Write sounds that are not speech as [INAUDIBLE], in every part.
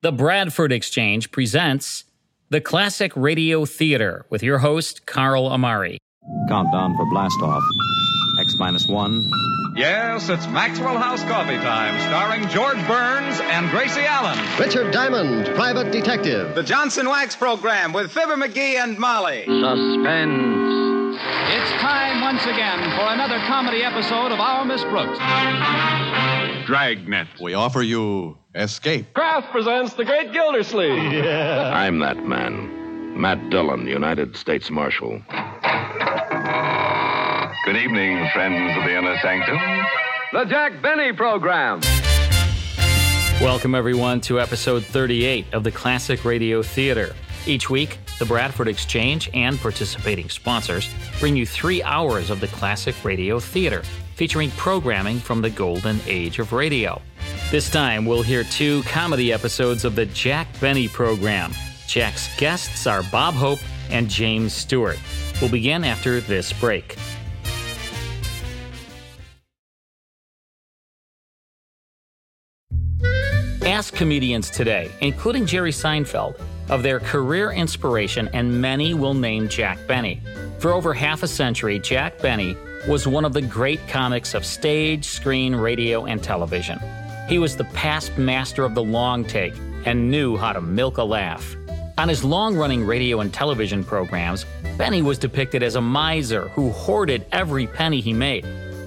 The Bradford Exchange presents the Classic Radio Theater with your host, Carl Amari. Countdown for blast off. X minus one. Yes, it's Maxwell House Coffee Time, starring George Burns and Gracie Allen. Richard Diamond, private detective. The Johnson Wax Program with Fibber McGee and Molly. Suspense. It's time once again for another comedy episode of Our Miss Brooks. Dragnet. We offer you Escape. Kraft presents The Great Gildersleeve. [LAUGHS] Yeah. I'm that man. Matt Dillon, United States Marshal. Good evening, friends of the inner sanctum. The Jack Benny Program. Welcome, everyone, to episode 38 of the Classic Radio Theater. Each week, the Bradford Exchange and participating sponsors bring you three hours of the Classic Radio Theater, featuring programming from the golden age of radio. This time, we'll hear two comedy episodes of the Jack Benny program. Jack's guests are Bob Hope and James Stewart. We'll begin after this break. Ask comedians today, including Jerry Seinfeld, of their career inspiration, and many will name Jack Benny. For over half a century, Jack Benny was one of the great comics of stage, screen, radio, and television. He was the past master of the long take and knew how to milk a laugh. On his long running radio and television programs, Benny was depicted as a miser who hoarded every penny he made.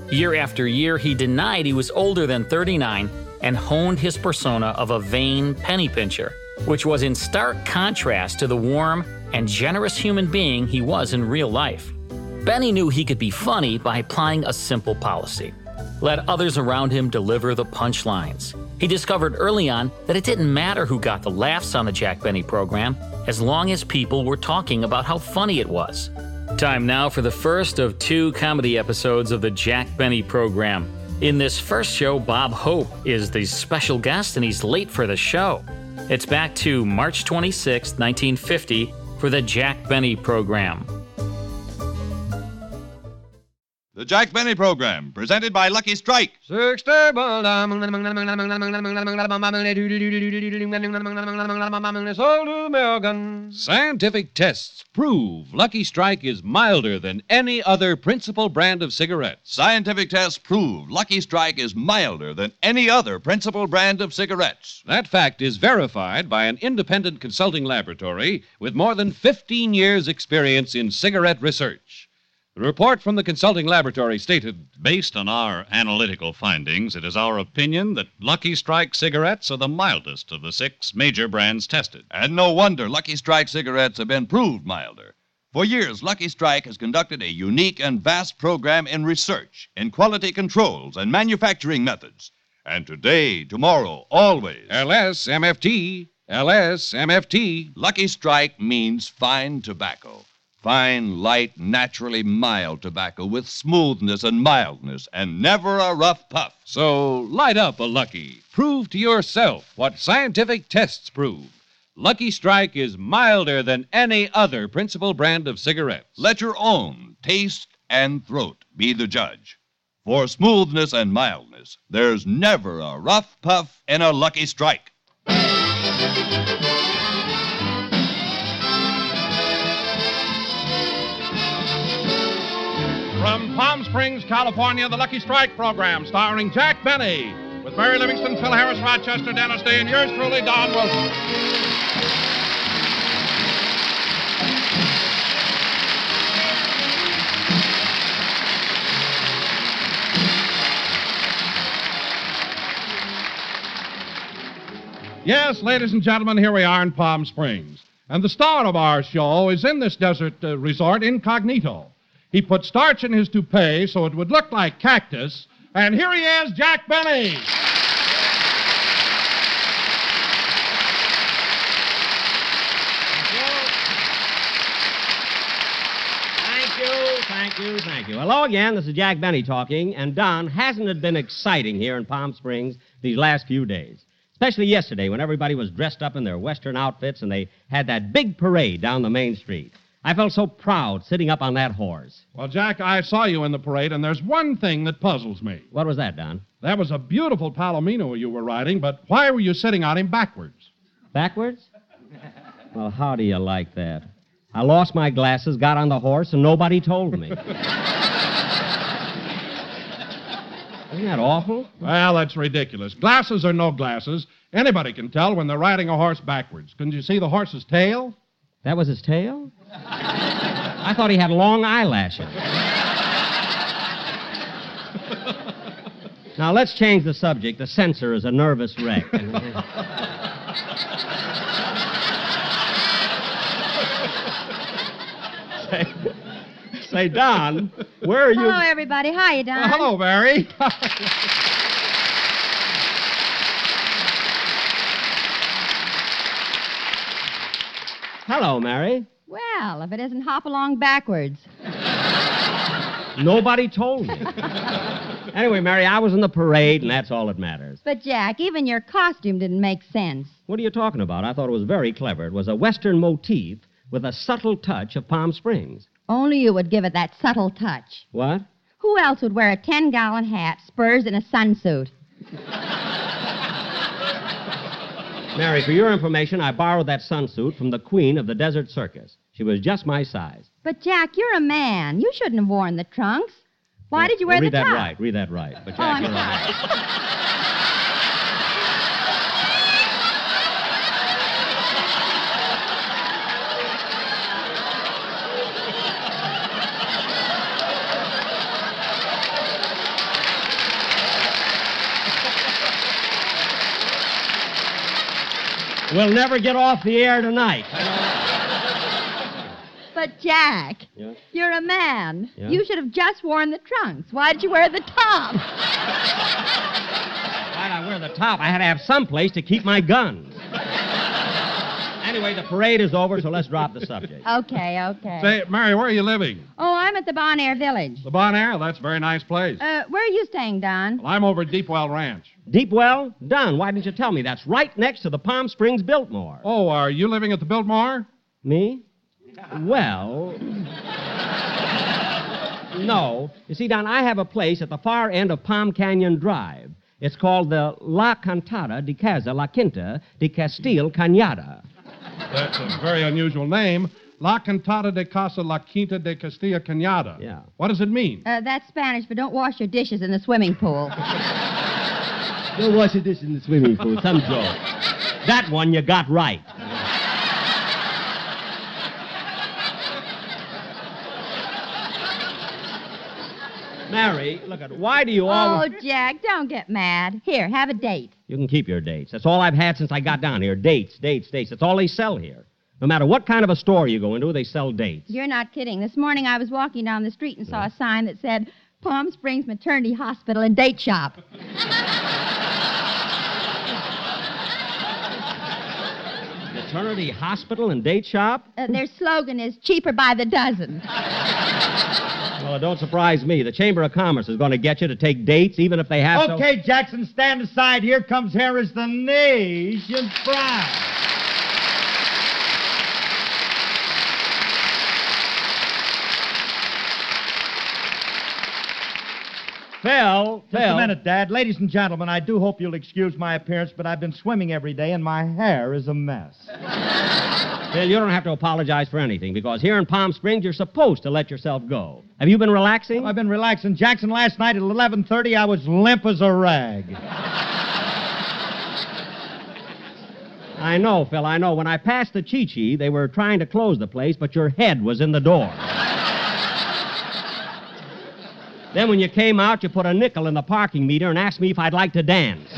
Year after year, he denied he was older than 39 and honed his persona of a vain penny pincher, which was in stark contrast to the warm and generous human being he was in real life. Benny knew he could be funny by applying a simple policy let others around him deliver the punchlines. He discovered early on that it didn't matter who got the laughs on the Jack Benny program, as long as people were talking about how funny it was. Time now for the first of two comedy episodes of the Jack Benny program. In this first show, Bob Hope is the special guest and he's late for the show. It's back to March 26, 1950, for the Jack Benny program. The Jack Benny Program, presented by Lucky Strike. Six Scientific tests prove Lucky Strike is milder than any other principal brand of cigarettes. Scientific tests prove Lucky Strike is milder than any other principal brand of cigarettes. That fact is verified by an independent consulting laboratory with more than 15 years' experience in cigarette research. The report from the consulting laboratory stated Based on our analytical findings, it is our opinion that Lucky Strike cigarettes are the mildest of the six major brands tested. And no wonder Lucky Strike cigarettes have been proved milder. For years, Lucky Strike has conducted a unique and vast program in research, in quality controls, and manufacturing methods. And today, tomorrow, always. LSMFT, LSMFT. Lucky Strike means fine tobacco. Fine, light, naturally mild tobacco with smoothness and mildness, and never a rough puff. So light up a Lucky. Prove to yourself what scientific tests prove. Lucky Strike is milder than any other principal brand of cigarettes. Let your own taste and throat be the judge. For smoothness and mildness, there's never a rough puff in a Lucky Strike. From Palm Springs, California, the Lucky Strike program starring Jack Benny with Mary Livingstone, Phil Harris, Rochester, Dennis Day, and yours truly, Don Wilson. Yes, ladies and gentlemen, here we are in Palm Springs. And the star of our show is in this desert uh, resort incognito. He put starch in his toupee so it would look like cactus. And here he is, Jack Benny. Thank you, thank you, thank you. Hello again, this is Jack Benny talking. And Don, hasn't it been exciting here in Palm Springs these last few days? Especially yesterday when everybody was dressed up in their Western outfits and they had that big parade down the main street. I felt so proud sitting up on that horse. Well, Jack, I saw you in the parade, and there's one thing that puzzles me. What was that, Don? That was a beautiful Palomino you were riding, but why were you sitting on him backwards? Backwards? Well, how do you like that? I lost my glasses, got on the horse, and nobody told me. Isn't that awful? Well, that's ridiculous. Glasses or no glasses, anybody can tell when they're riding a horse backwards. Couldn't you see the horse's tail? That was his tail? [LAUGHS] I thought he had long eyelashes. now, let's change the subject. The censor is a nervous wreck. say, say, Don, where are you? Hello, everybody. Hiya, Don. Uh, hello, Mary. Hello, Mary. Well, if it isn't hop along backwards. [LAUGHS] Nobody told me. anyway, Mary, I was in the parade, and that's all that matters. But, Jack, even your costume didn't make sense. What are you talking about? I thought it was very clever. It was a Western motif with a subtle touch of Palm Springs. Only you would give it that subtle touch. What? Who else would wear a 10 gallon hat, spurs, and a sunsuit? Mary, for your information, I borrowed that sunsuit from the queen of the desert circus. She was just my size. But, Jack, you're a man. You shouldn't have worn the trunks. Why Well, did you wear well, read that right. Read that right. But Oh, Jack, I'm you're right. sorry. We'll never get off the air tonight. But, Jack, Yeah? you're a man. Yeah? You should have just worn the trunks. Why did you wear the top? [LAUGHS] Why'd I wear the top? I had to have some place to keep my guns. anyway, the parade is over, so let's drop the subject. Okay, okay. Say, Mary, where are you living? Oh, I'm at the Bon Air Village. The Bon Air? That's a very nice place. Uh, where are you staying, Don? Well, I'm over at Deepwell Ranch. Deepwell? Done. Why didn't you tell me? That's right next to the Palm Springs Biltmore. Oh, are you living at the Biltmore? Me? Well. No. You see, Don, I have a place at the far end of Palm Canyon Drive. It's called the La Cantada de Casa La Quinta de Castile Cañada. That's a very unusual name. La Cantada de Casa La Quinta de Castilla Cañada. Yeah. What does it mean? Uh, that's Spanish for don't wash your dishes in the swimming pool. Don't wash your dishes in the swimming pool. Some joke. That one you got right. Mary, look at why do you always... oh, Jack, don't get mad. Here, have a date. You can keep your dates. That's all I've had since I got down here. Dates, dates, dates. That's all they sell here. No matter what kind of a store you go into, they sell dates. You're not kidding. This morning I was walking down the street and saw a sign that said Palm Springs Maternity Hospital and Date Shop. [LAUGHS] Maternity hospital and date shop? Uh, their slogan is cheaper by the dozen. [LAUGHS] Well, it don't surprise me. The Chamber of Commerce is going to get you to take dates, even if they have to. Okay, Jackson, stand aside. Here comes Harris, the nation's pride. Phil, Just Phil. a minute, Dad. Ladies and gentlemen, I do hope you'll excuse my appearance, but I've been swimming every day and my hair is a mess. [LAUGHS] Phil, you don't have to apologize for anything because here in Palm Springs, you're supposed to let yourself go. Have you been relaxing? I've been relaxing. Jackson, last night at 11:30, I was limp as a rag. [LAUGHS] I know, Phil, I know. When I passed the Chi Chi, they were trying to close the place, but your head was in the door. [LAUGHS] then when you came out, you put a nickel in the parking meter and asked me if I'd like to dance.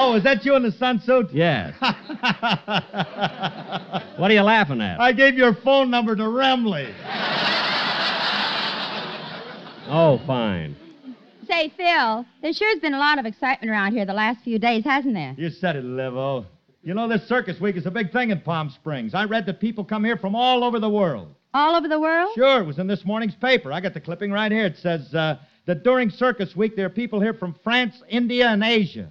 Oh, is that you in the sunsuit? Yes. [LAUGHS] what are you laughing at? I gave your phone number to Remley. Oh, fine. Say, Phil, there sure's been a lot of excitement around here the last few days, hasn't there? You said it, Livo. You know, this circus week is a big thing in Palm Springs. I read that people come here from all over the world. All over the world? Sure, it was in this morning's paper. I got the clipping right here. It says uh, that during circus week, there are people here from France, India, and Asia.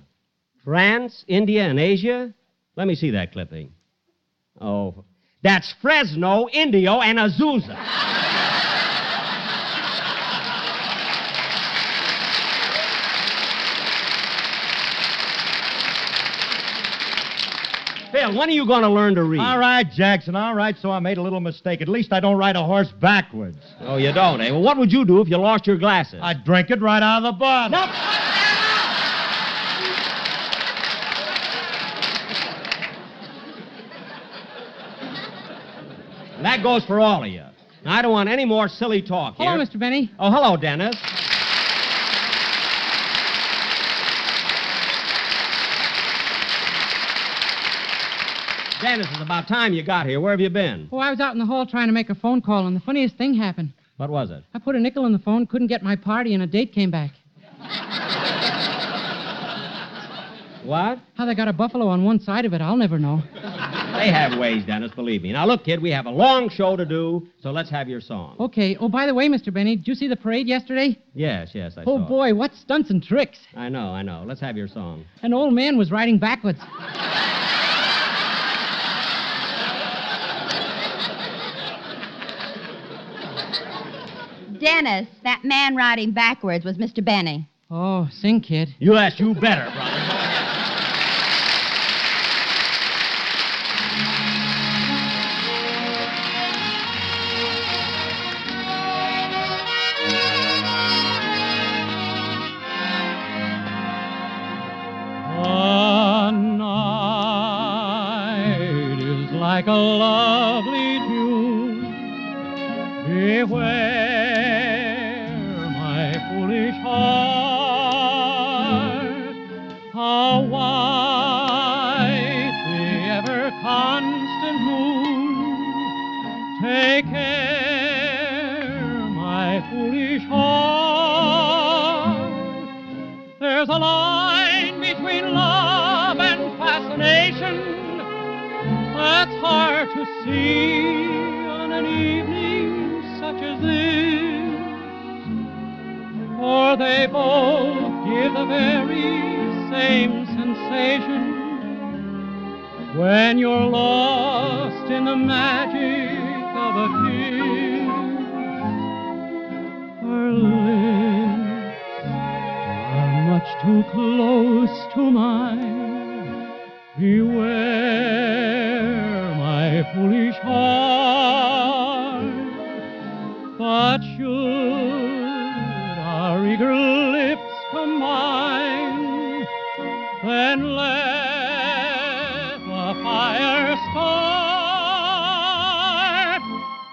France, India, and Asia? Let me see that clipping. Oh, that's Fresno, Indio, and Azusa. [LAUGHS] Phil, when are you going to learn to read? All right, Jackson, all right, so I made a little mistake. At least I don't ride a horse backwards. Oh, you don't, eh? Well, what would you do if you lost your glasses? I'd drink it right out of the bottle. Nope. That goes for all of you. Now, I don't want any more silly talk here. Hello, Mr. Benny. Oh, hello, Dennis. Dennis, it's about time you got here. Where have you been? Oh, I was out in the hall trying to make a phone call, and the funniest thing happened. What was it? I put a nickel in the phone, couldn't get my party, and a date came back. What? How they got a buffalo on one side of it, I'll never know. They have ways, Dennis, believe me. Now, look, kid, we have a long show to do, so let's have your song. Okay. Oh, by the way, Mr. Benny, did you see the parade yesterday? Yes, yes, I oh, saw. it. boy, what stunts and tricks. I know, I know. Let's have your song. An old man was riding backwards. Dennis, that man riding backwards was Mr. Benny. Oh, sing, kid. Yes, you better, brother. To see on an evening such as this. For they both give the very same sensation when you're lost in the magic of a kiss. Her lips are much too close to mine. Beware, my foolish heart. But should our eager lips combine, then let the fire start.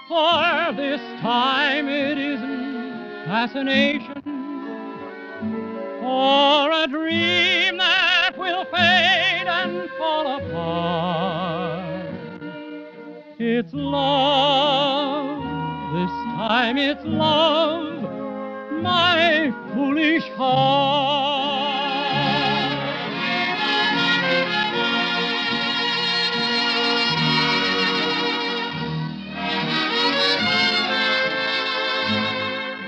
For this time it isn't fascination or a dream that will fade and fall apart. It's love, this time it's love, my foolish heart.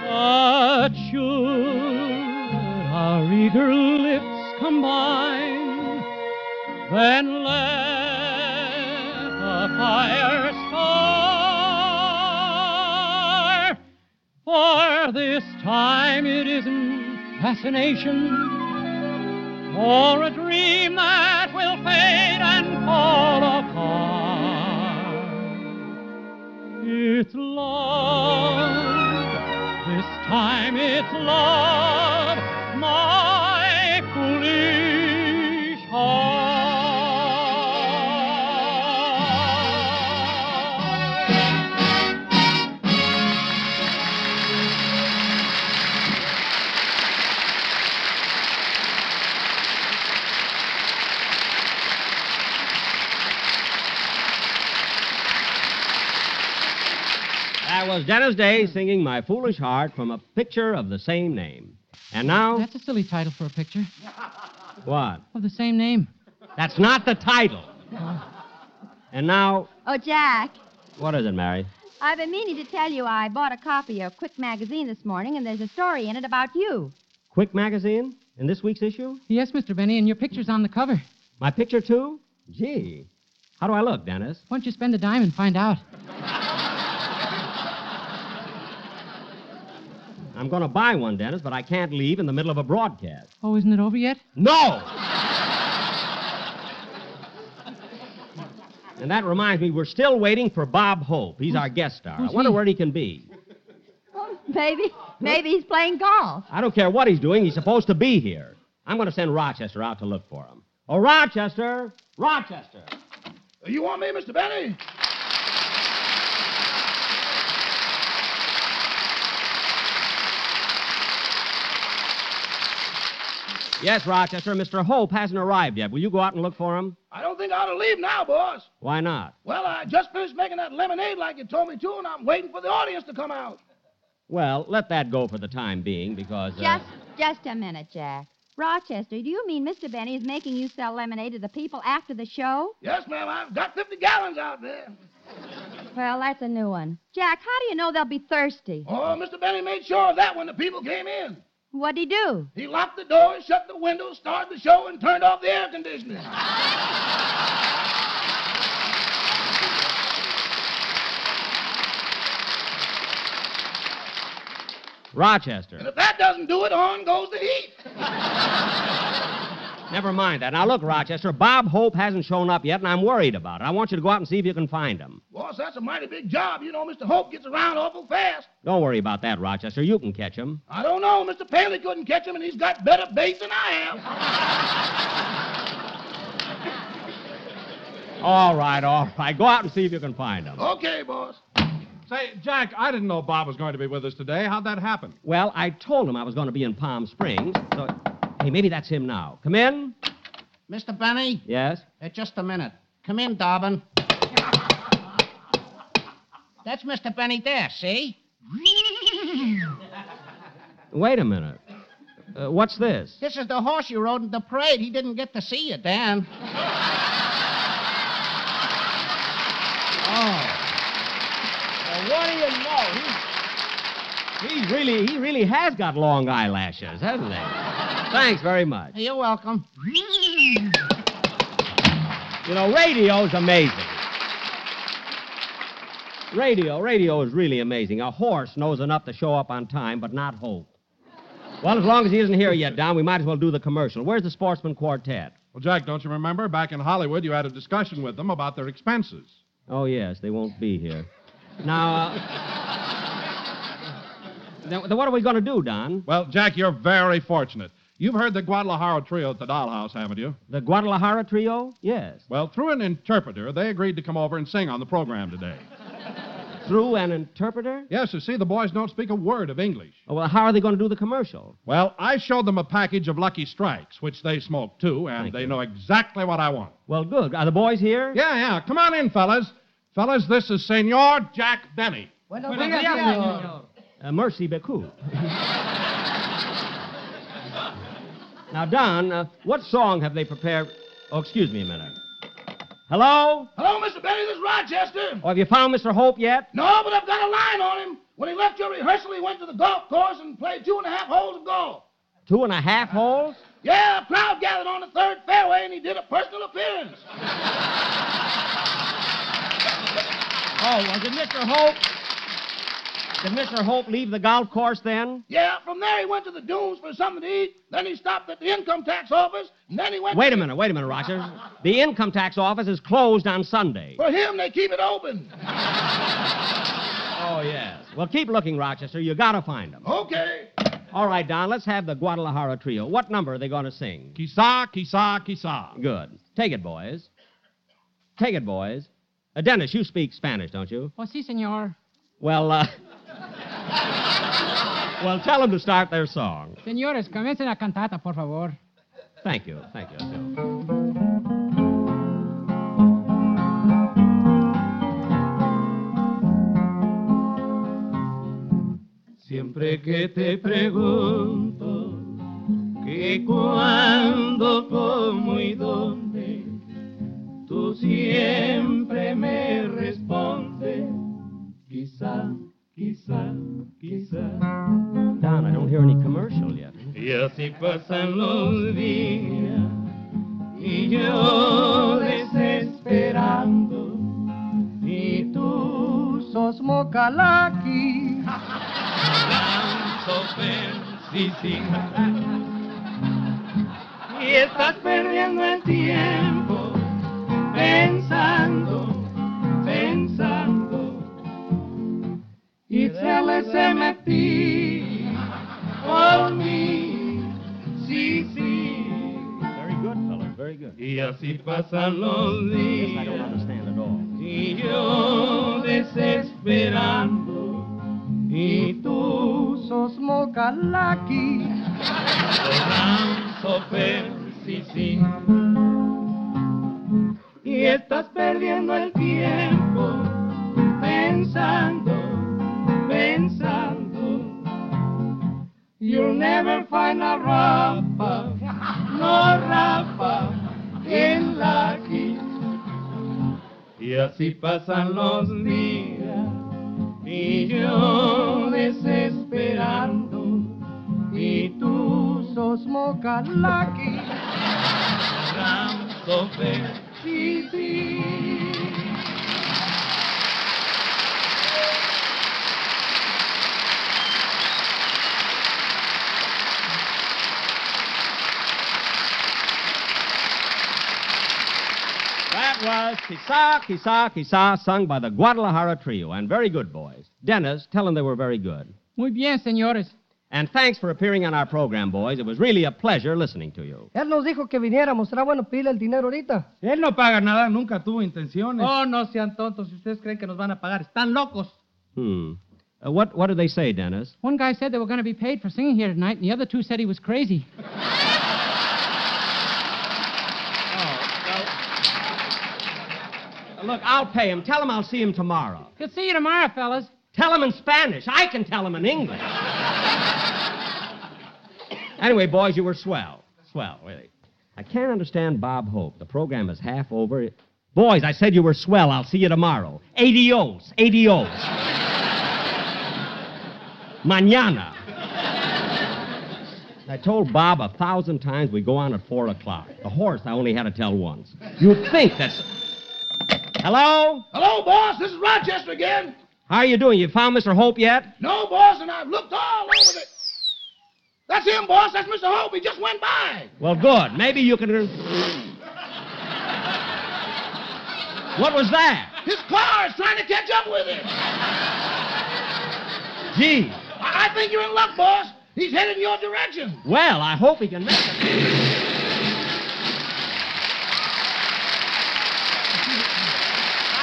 But should our eager lips combine, then let the fire For this time it isn't fascination or a dream that will fade and fall apart. It's love. This time it's love, my foolish That Dennis Day singing My Foolish Heart from a picture of the same name. And now, That's a silly title for a picture. what? Of the same name. That's not the title. And now, Oh, Jack, what is it, Mary? I've been meaning to tell you I bought a copy of Quick Magazine this morning, and there's a story in it about you. Quick Magazine? In this week's issue? Yes, Mr. Benny, and your picture's on the cover. My picture, too? Gee. How do I look, Dennis? Why don't you spend a dime and find out? I'm going to buy one, Dennis, but I can't leave in the middle of a broadcast. Oh, isn't it over yet? No! And that reminds me, we're still waiting for Bob Hope. He's our guest star. I wonder he? where he can be. Well, maybe, maybe he's playing golf. I don't care what he's doing. He's supposed to be here. I'm going to send Rochester out to look for him. Oh, Rochester! Rochester! You want me, Mr. Benny? Yes, Rochester. Mr. Hope hasn't arrived yet. Will you go out and look for him? I don't think I ought to leave now, boss. Why not? Well, I just finished making that lemonade like you told me to, and I'm waiting for the audience to come out. Well, let that go for the time being because. Uh, Just, just a minute, Jack. Rochester, do you mean Mr. Benny is making you sell lemonade to the people after the show? Yes, ma'am, I've got 50 gallons out there. Well, that's a new one. Jack, how do you know they'll be thirsty? Oh, Mr. Benny made sure of that when the people came in. What'd he do? He locked the door, shut the windows, started the show, and turned off the air conditioning. Rochester. And if that doesn't do it, on goes the heat. [LAUGHS] Never mind that. Now, look, Rochester, Bob Hope hasn't shown up yet, and I'm worried about it. I want you to go out and see if you can find him. Boss, that's a mighty big job. You know, Mr. Hope gets around awful fast. Don't worry about that, Rochester. You can catch him. I don't know. Mr. Paley couldn't catch him, and he's got better bait than I have. [LAUGHS] All right, all right. Go out and see if you can find him. Okay, boss. Say, Jack, I didn't know Bob was going to be with us today. How'd that happen? Well, I told him I was going to be in Palm Springs, so. Hey, maybe that's him now. Come in. Mr. Benny? Yes? Uh, just a minute. Come in, Dobbin. That's Mr. Benny there, see? [LAUGHS] Wait a minute. Uh, what's this? This is the horse you rode in the parade. He didn't get to see you, Dan. [LAUGHS] Oh. Well, what do you know? He, he really, he really has got long eyelashes, hasn't he? Thanks very much. You're welcome. You know, radio's amazing. Radio, radio is really amazing. A horse knows enough to show up on time, but not Hope. Well, as long as he isn't here yet, Don, we might as well do the commercial. Where's the Sportsmen Quartet? Well, Jack, don't you remember? Back in Hollywood, you had a discussion with them about their expenses. Oh, yes, they won't be here. Now, uh, [LAUGHS] then, then what are we going to do, Don? Well, Jack, you're very fortunate. You've heard the Guadalajara Trio at the Dollhouse, haven't you? The Guadalajara Trio? Yes. Well, through an interpreter, they agreed to come over and sing on the program today. Through an interpreter? Yes, you see, the boys don't speak a word of English. Oh, well, how are they going to do the commercial? Well, I showed them a package of Lucky Strikes, which they smoke too, and Thank they you. know exactly what I want. Well, good. Are the boys here? Yeah, yeah. Come on in, fellas. Fellas, this is Senor Jack Benny. Uh, merci beaucoup. now, Don, uh, what song have they prepared? Oh, excuse me a minute. Hello? Hello, Mr. Benny. This is Rochester. Oh, have you found Mr. Hope yet? No, but I've got a line on him. When he left your rehearsal, he went to the golf course and played two and a half holes of golf. Two and a half holes? Yeah, a crowd gathered on the third fairway, and he did a personal appearance. Oh, well, did Mr. Hope. Did Mr. Hope leave the golf course then? Yeah, from there he went to the dunes for something to eat. Then he stopped at the income tax office, and then he went. Wait to a minute, wait a minute, Roger. The income tax office is closed on Sunday. For him, they keep it open. Oh, yes. Well, keep looking, Rochester. You gotta find them. Okay. All right, Don, let's have the Guadalajara Trio. What number are they going to sing? Kisa, kisa, kisa. Good. Take it, boys. Take it, boys. Uh, Dennis, you speak Spanish, don't you? Oh, si, senor. Well, uh. Well, tell them to start their song. Señores, comiencen la cantata, por favor. Thank you. Thank you. Siempre que te pregunto que cuándo, cómo y dónde, tú siempre me respondes, quizá, quizá, quizá. Don, I don't hear any commercial yet. Y así pasan los días y yo desesperando y tú sos mocalaki. Y estás perdiendo el tiempo así pasan los días. Y yo desesperando. Y tú sos mocalaki. Ranzo sí, así pasan los días y yo desesperando y tú sos moca lucky. Ranzo sí, sí. Kisa, Kisa, Kisa, sung by the Guadalajara Trio, and very good boys. Dennis, tell them they were very good. Muy bien, señores. And thanks for appearing on our program, boys. It was really a pleasure listening to you. Él nos dijo que viniéramos. ¿Será bueno pedirle el dinero ahorita? Él no paga nada, nunca tuvo intenciones. Oh, no sean tontos. Si ustedes creen que nos van a pagar, están locos. Hmm. Uh, what, what did they say, Dennis? One guy said they were going to be paid for singing here tonight, and the other two said he was crazy. [LAUGHS] Uh, Look, I'll pay him. Tell him I'll see him tomorrow. He'll see you tomorrow, fellas. Tell him in Spanish. I can tell him in English. [LAUGHS] anyway, boys, you were swell. Swell, really. I can't understand Bob Hope. The program is half over. Boys, I said you were swell. I'll see you tomorrow. Adios. Adios. [LAUGHS] Mañana. I told Bob a thousand times we go on at four o'clock. The horse I only had to tell once. You'd think that's. Hello? Hello, boss. This is Rochester again. How are you doing? You found Mr. Hope yet? No, boss, and I've looked all over the. That's him, boss. That's Mr. Hope. He just went by. Well, good. Maybe you can. Uh, what was that? His car is trying to catch up with him. Gee. I I think you're in luck, boss. He's headed in your direction. Well, I hope he can make it.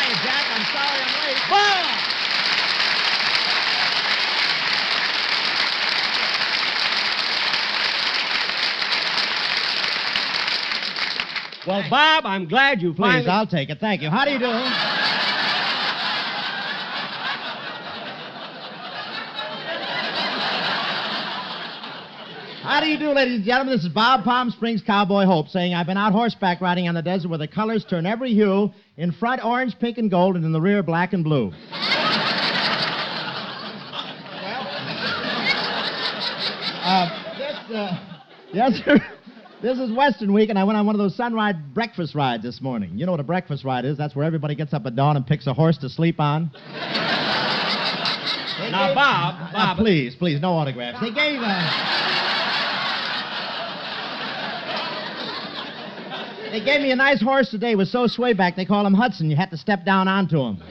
Hiya, Jack. I'm sorry Well, Bob, I'm glad you Please. I'll take it. Thank you. How do you do? How do you do, ladies and gentlemen? This is Bob Palm Springs Cowboy Hope saying I've been out horseback riding on the desert where the colors turn every hue in front orange, pink, and gold, and in the rear black and blue. Uh, this, uh, yes, sir. This is Western Week, and I went on one of those sunrise breakfast rides this morning. You know what a breakfast ride is? That's where everybody gets up at dawn and picks a horse to sleep on. Now, Bob, Bob, please, please, no autographs. They gave. Uh, They gave me a nice horse today. It was so swayback, they call him Hudson. You had to step down onto him.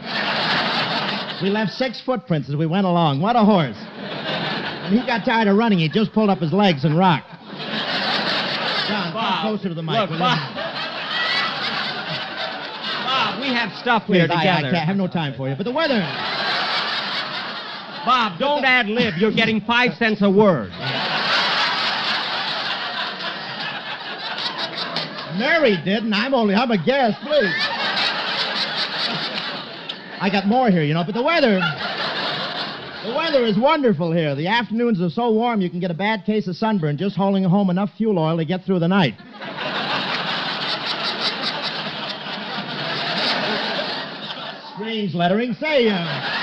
we left six footprints as we went along. What a horse. When he got tired of running, he just pulled up his legs and rocked. John, come closer to the mic. Look. Bob. Bob, we have stuff Please, here I, I can't have no time for you. But the weather. Bob, don't ad lib. You're getting five cents a word. Mary didn't. I'm only, I'm a guest, please. I got more here, you know, but the weather. The weather is wonderful here. The afternoons are so warm you can get a bad case of sunburn just hauling home enough fuel oil to get through the night. Strange lettering. Say, uh,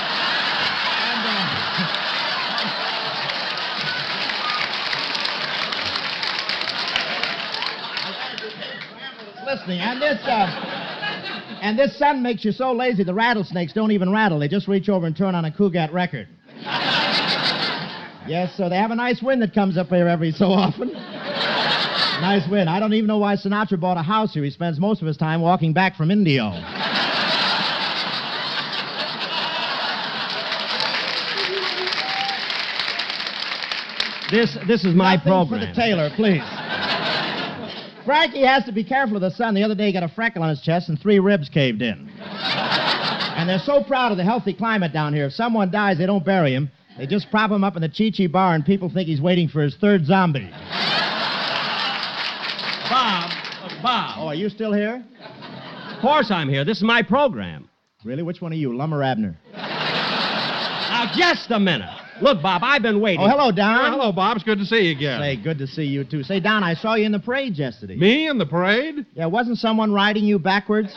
listening. And this, uh, and this sun makes you so lazy the rattlesnakes don't even rattle. They just reach over and turn on a Cugat record. yes, so they have a nice wind that comes up here every so often. nice wind. I don't even know why Sinatra bought a house here. He spends most of his time walking back from Indio. This, this is my Nothing program. For the tailor, please. Frankie has to be careful of the sun. The other day he got a freckle on his chest and three ribs caved in. and they're so proud of the healthy climate down here. If someone dies, they don't bury him. They just prop him up in the Chi Chi bar, and people think he's waiting for his third zombie. Bob, uh, Bob. Oh, are you still here? Of course I'm here. This is my program. Really? Which one are you, Lum or Abner? Now, just a minute. Look, Bob, I've been waiting. Oh, hello, Don. hello, Bob. It's good to see you again. Say, good to see you, too. Say, Don, I saw you in the parade yesterday. Me in the parade? Yeah, wasn't someone riding you backwards?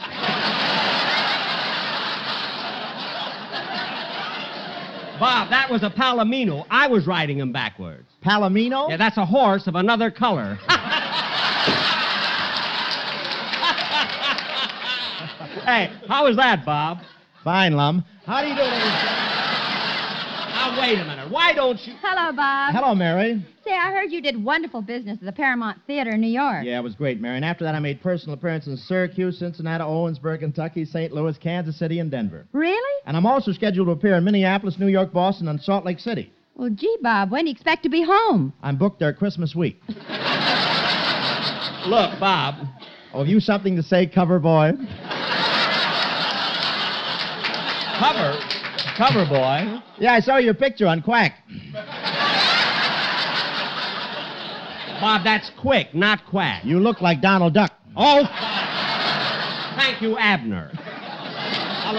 Bob, that was a Palomino. I was riding him backwards. Palomino? Yeah, that's a horse of another color. [LAUGHS] hey, how was that, Bob? Fine, Lum. How do you do? Now, wait a minute. Why don't you... Hello, Bob. Hello, Mary. Say, I heard you did wonderful business at the Paramount Theater in New York. Yeah, it was great, Mary. And after that, I made personal appearances in Syracuse, Cincinnati, Owensboro, Kentucky, St. Louis, Kansas City, and Denver. Really? And I'm also scheduled to appear in Minneapolis, New York, Boston, and Salt Lake City. Well, gee, Bob, when do you expect to be home? I'm booked there Christmas week. [LAUGHS] Look, Bob. Oh, have you something to say, cover boy? Cover? Cover boy? Yeah, I saw your picture on Quack. Bob, that's quick, not quack. You look like Donald Duck. Oh, thank you, Abner.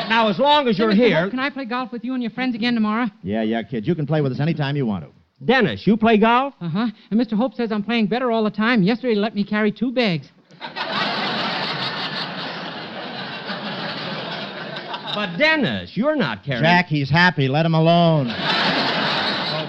Now, as long as you're Mr. here. Hope, can I play golf with you and your friends again tomorrow? Yeah, yeah, kid. You can play with us anytime you want to. Dennis, you play golf? Uh huh. And Mr. Hope says I'm playing better all the time. Yesterday, he let me carry two bags. But Dennis, you're not carrying. Jack, he's happy. Let him alone. [LAUGHS]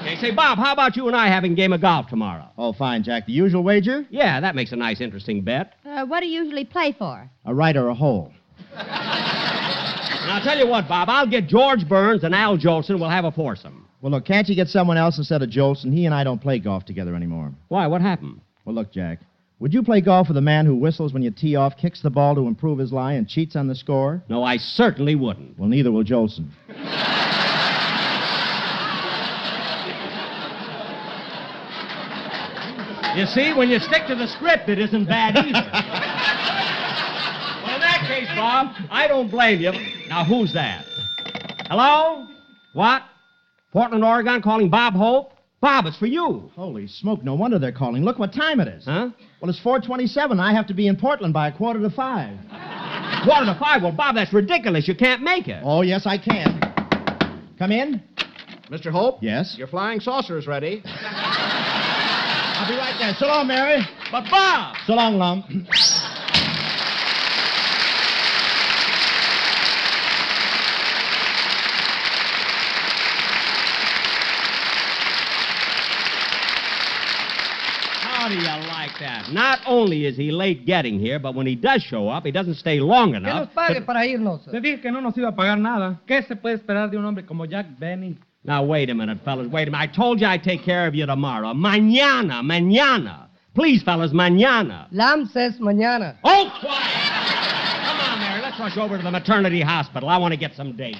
Okay, say, Bob, how about you and I having a game of golf tomorrow? Oh, fine, Jack. The usual wager? Yeah, that makes a nice, interesting bet. Uh, what do you usually play for? A right or a hole. And I'll tell you what, Bob, I'll get George Burns and Al Jolson. We'll have a foursome. Well, look, can't you get someone else instead of Jolson? He and I don't play golf together anymore. Why? What happened? Well, look, Jack. Would you play golf with a man who whistles when you tee off, kicks the ball to improve his lie, and cheats on the score? No, I certainly wouldn't. Well, neither will Jolson. You see, when you stick to the script, it isn't bad either. [LAUGHS] well, in that case, Bob, I don't blame you. Now, who's that? Hello? What? Portland, Oregon, calling Bob Hope? Bob, it's for you. Holy smoke, no wonder they're calling. Look what time it is. Huh? Well, it's 427. I have to be in Portland by a quarter to five. Quarter to five? Well, Bob, that's ridiculous. You can't make it. Oh, yes, I can. Come in. Mr. Hope? Yes? Your flying saucer is ready. [LAUGHS] I'll be right there. So long, Mary. But, Bob! So long, Lum. How do you like that? Not only is he late getting here, but when he does show up, he doesn't stay long Que enough. nos pague para irnos. Te dije que no nos iba a pagar nada. ¿Qué se puede esperar de un hombre como Jack Benny? Now, wait a minute, fellas. Wait a minute. I told you I'd take care of you tomorrow. Mañana, mañana. Please, fellas, mañana. Lam says mañana. Oh, quiet! Come on, Mary. Let's rush over to the maternity hospital. I want to get some dates.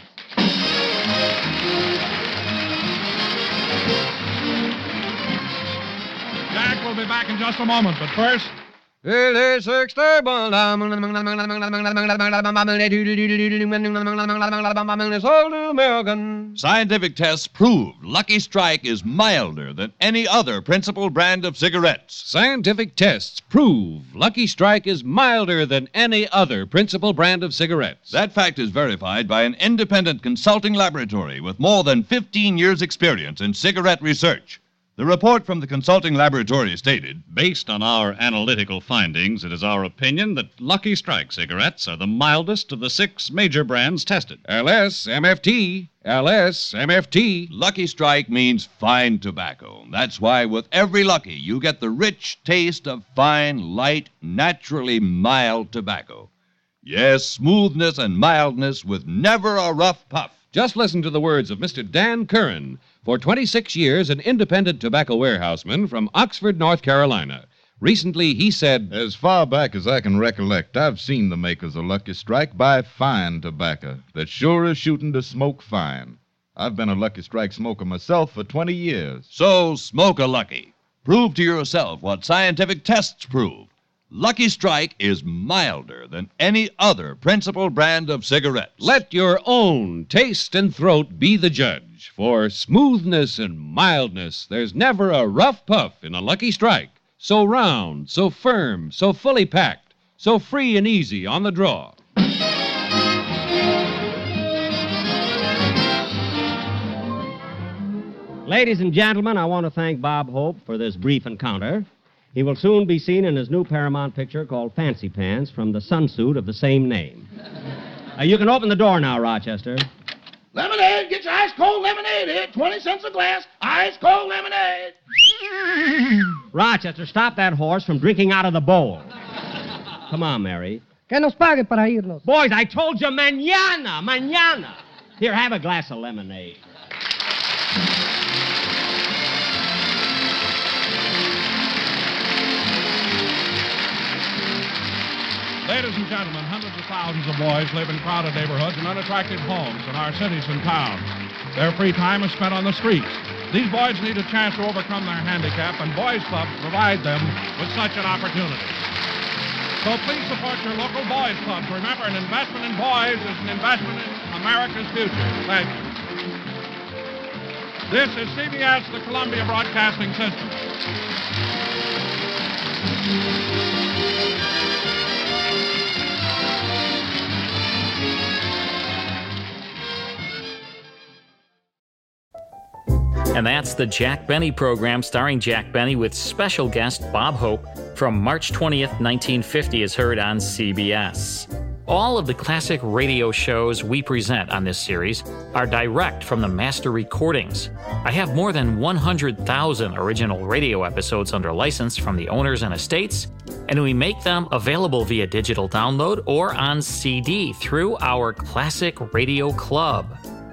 Jack will be back in just a moment, but first. Scientific tests prove Lucky Strike is milder than any other principal brand of cigarettes. Scientific tests prove Lucky Strike is milder than any other principal brand of cigarettes. That fact is verified by an independent consulting laboratory with more than 15 years' experience in cigarette research. The report from the consulting laboratory stated Based on our analytical findings, it is our opinion that Lucky Strike cigarettes are the mildest of the six major brands tested. LS, MFT, LS, MFT. Lucky Strike means fine tobacco. That's why with every Lucky, you get the rich taste of fine, light, naturally mild tobacco. Yes, smoothness and mildness with never a rough puff. Just listen to the words of Mr. Dan Curran, for 26 years an independent tobacco warehouseman from Oxford, North Carolina. Recently, he said, As far back as I can recollect, I've seen the makers of Lucky Strike buy fine tobacco that sure is shooting to smoke fine. I've been a Lucky Strike smoker myself for 20 years. So smoke a Lucky. Prove to yourself what scientific tests prove. Lucky Strike is milder than any other principal brand of cigarettes. Let your own taste and throat be the judge. For smoothness and mildness, there's never a rough puff in a Lucky Strike. So round, so firm, so fully packed, so free and easy on the draw. Ladies and gentlemen, I want to thank Bob Hope for this brief encounter. He will soon be seen in his new Paramount picture called Fancy Pants from the sunsuit of the same name. [LAUGHS] Uh, you can open the door now, Rochester. Lemonade, get your ice cold lemonade here. 20 cents a glass. Ice cold lemonade. Rochester, stop that horse from drinking out of the bowl. Come on, Mary. Que nos pague para irnos. Boys, I told you mañana, mañana. Here, have a glass of lemonade. Ladies and gentlemen, hundreds of thousands of boys live in crowded neighborhoods and unattractive homes in our cities and towns. Their free time is spent on the streets. These boys need a chance to overcome their handicap, and boys' clubs provide them with such an opportunity. So please support your local boys' clubs. Remember, an investment in boys is an investment in America's future. Thank you. This is CBS, the Columbia Broadcasting System. And that's the Jack Benny program starring Jack Benny with special guest Bob Hope from March 20th, 1950, is heard on CBS. All of the classic radio shows we present on this series are direct from the master recordings. I have more than 100,000 original radio episodes under license from the owners and estates, and we make them available via digital download or on CD through our Classic Radio Club.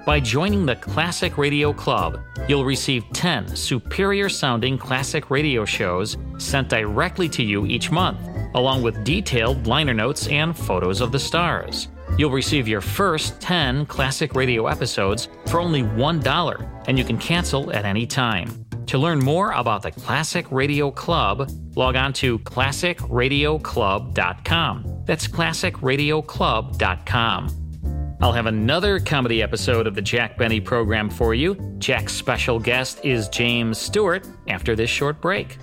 By joining the Classic Radio Club, you'll receive 10 superior sounding classic radio shows sent directly to you each month, along with detailed liner notes and photos of the stars. You'll receive your first 10 classic radio episodes for only $1, and you can cancel at any time. To learn more about the Classic Radio Club, log on to classicradioclub.com. That's classicradioclub.com. I'll have another comedy episode of the Jack Benny program for you. Jack's special guest is James Stewart after this short break.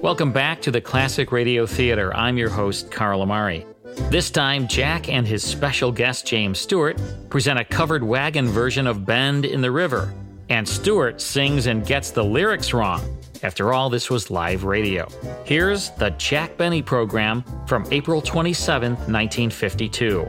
Welcome back to the Classic Radio Theater. I'm your host, Carl Amari. This time, Jack and his special guest, James Stewart, present a covered wagon version of Bend in the River. And Stewart sings and gets the lyrics wrong. After all, this was live radio. Here's the Jack Benny program from April 27, 1952.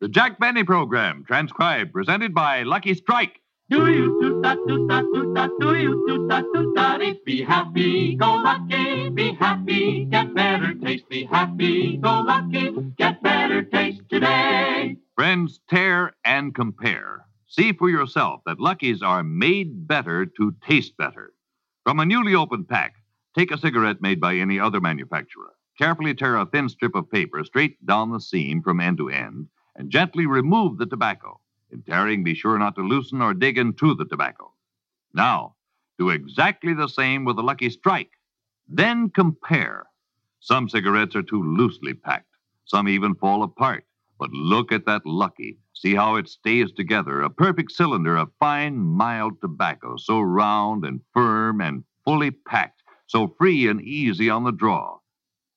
The Jack Benny program, transcribed, presented by Lucky Strike. Do you do that, do that, do that, do you do that, do that? Be happy, go lucky, be happy, get better taste, be happy, go lucky, get better taste today. Friends, tear and compare. See for yourself that Lucky's are made better to taste better. From a newly opened pack, take a cigarette made by any other manufacturer. Carefully tear a thin strip of paper straight down the seam from end to end and gently remove the tobacco. In tearing, be sure not to loosen or dig into the tobacco. Now, do exactly the same with the Lucky Strike. Then compare. Some cigarettes are too loosely packed, some even fall apart. But look at that Lucky. See how it stays together. A perfect cylinder of fine, mild tobacco, so round and firm and fully packed, so free and easy on the draw.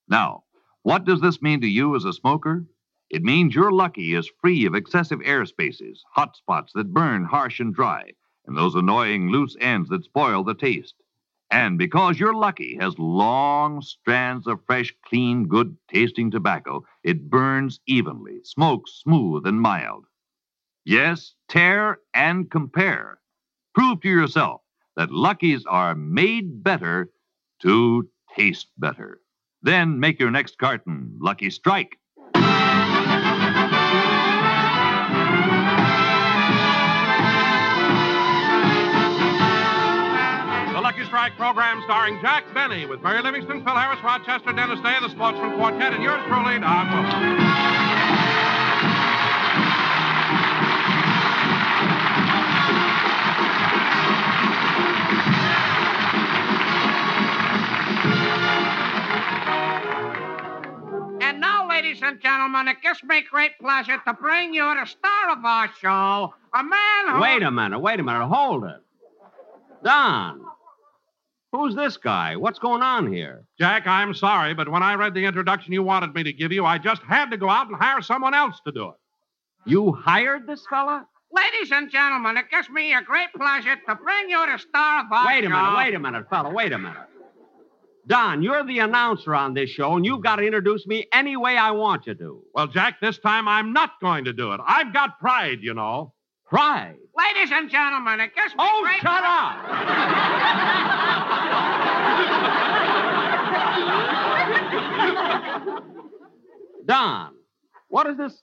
Now, what does this mean to you as a smoker? It means your Lucky is free of excessive air spaces, hot spots that burn harsh and dry, and those annoying loose ends that spoil the taste. And because your Lucky has long strands of fresh, clean, good tasting tobacco, it burns evenly, smokes smooth and mild. Yes, tear and compare. Prove to yourself that Luckies are made better to taste better. Then make your next carton Lucky Strike. Program starring Jack Benny with Mary Livingstone, Phil Harris, Rochester, Dennis Day, the Sportsmen Quartet, and yours truly, Don Wilson. ladies and gentlemen, it gives me great pleasure to bring you the star of our show, a man who... Wait a minute, wait a minute, hold it. Don, Who's this guy? What's going on here? Jack, I'm sorry, but when I read the introduction you wanted me to give you, I just had to go out and hire someone else to do it. You hired this fella? Ladies and gentlemen, it gives me a great pleasure to bring you the star of our Wait a minute, wait a minute, fella, wait a minute. Don, you're the announcer on this show, and you've got to introduce me any way I want you to. Well, Jack, this time I'm not going to do it. I've got pride, you know. Pride? Ladies and gentlemen, it gives me Oh, great shut up! Don, what is this?